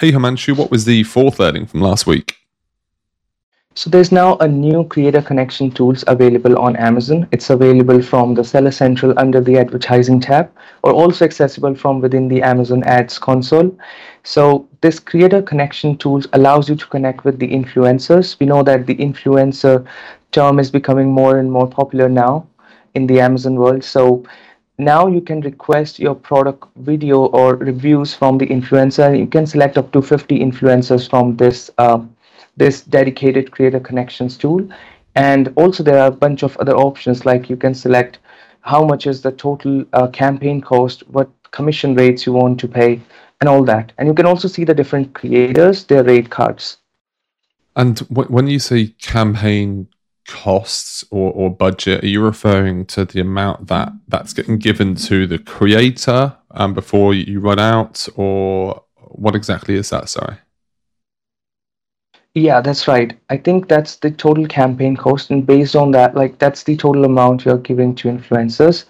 Hey, Himanshu, what was the fourth learning from last week? So there's now a new creator connection tools available on Amazon. It's available from the Seller Central under the advertising tab or also accessible from within the Amazon Ads console. So this creator connection tools allows you to connect with the influencers. We know that the influencer term is becoming more and more popular now in the Amazon world. So now you can request your product video or reviews from the influencer. You can select up to 50 influencers from this uh, this dedicated creator connections tool. And also there are a bunch of other options like you can select how much is the total uh, campaign cost, what commission rates you want to pay, and all that. And you can also see the different creators, their rate cards. And when you say campaign costs or, or budget, are you referring to the amount that that's getting given to the creator um, before you run out, or what exactly is that? Sorry. Yeah, that's right. I think that's the total campaign cost, and based on that, like that's the total amount you're giving to influencers.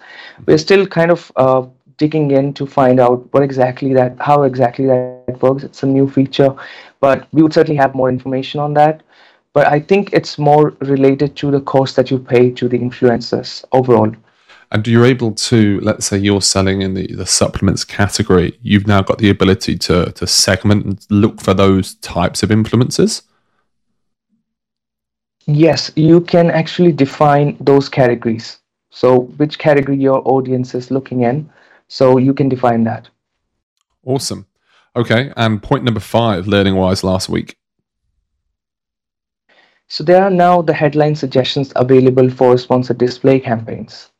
We're still kind of uh, digging in to find out what exactly that, how exactly that works. It's a new feature, but we would certainly have more information on that. But I think it's more related to the cost that you pay to the influencers overall. And you're able to, let's say you're selling in the, the supplements category, you've now got the ability to to segment and look for those types of influencers. Yes, you can actually define those categories. So, which category your audience is looking in. So, you can define that. Awesome. Okay. And point number five, learning wise last week. So, there are now the headline suggestions available for sponsored display campaigns.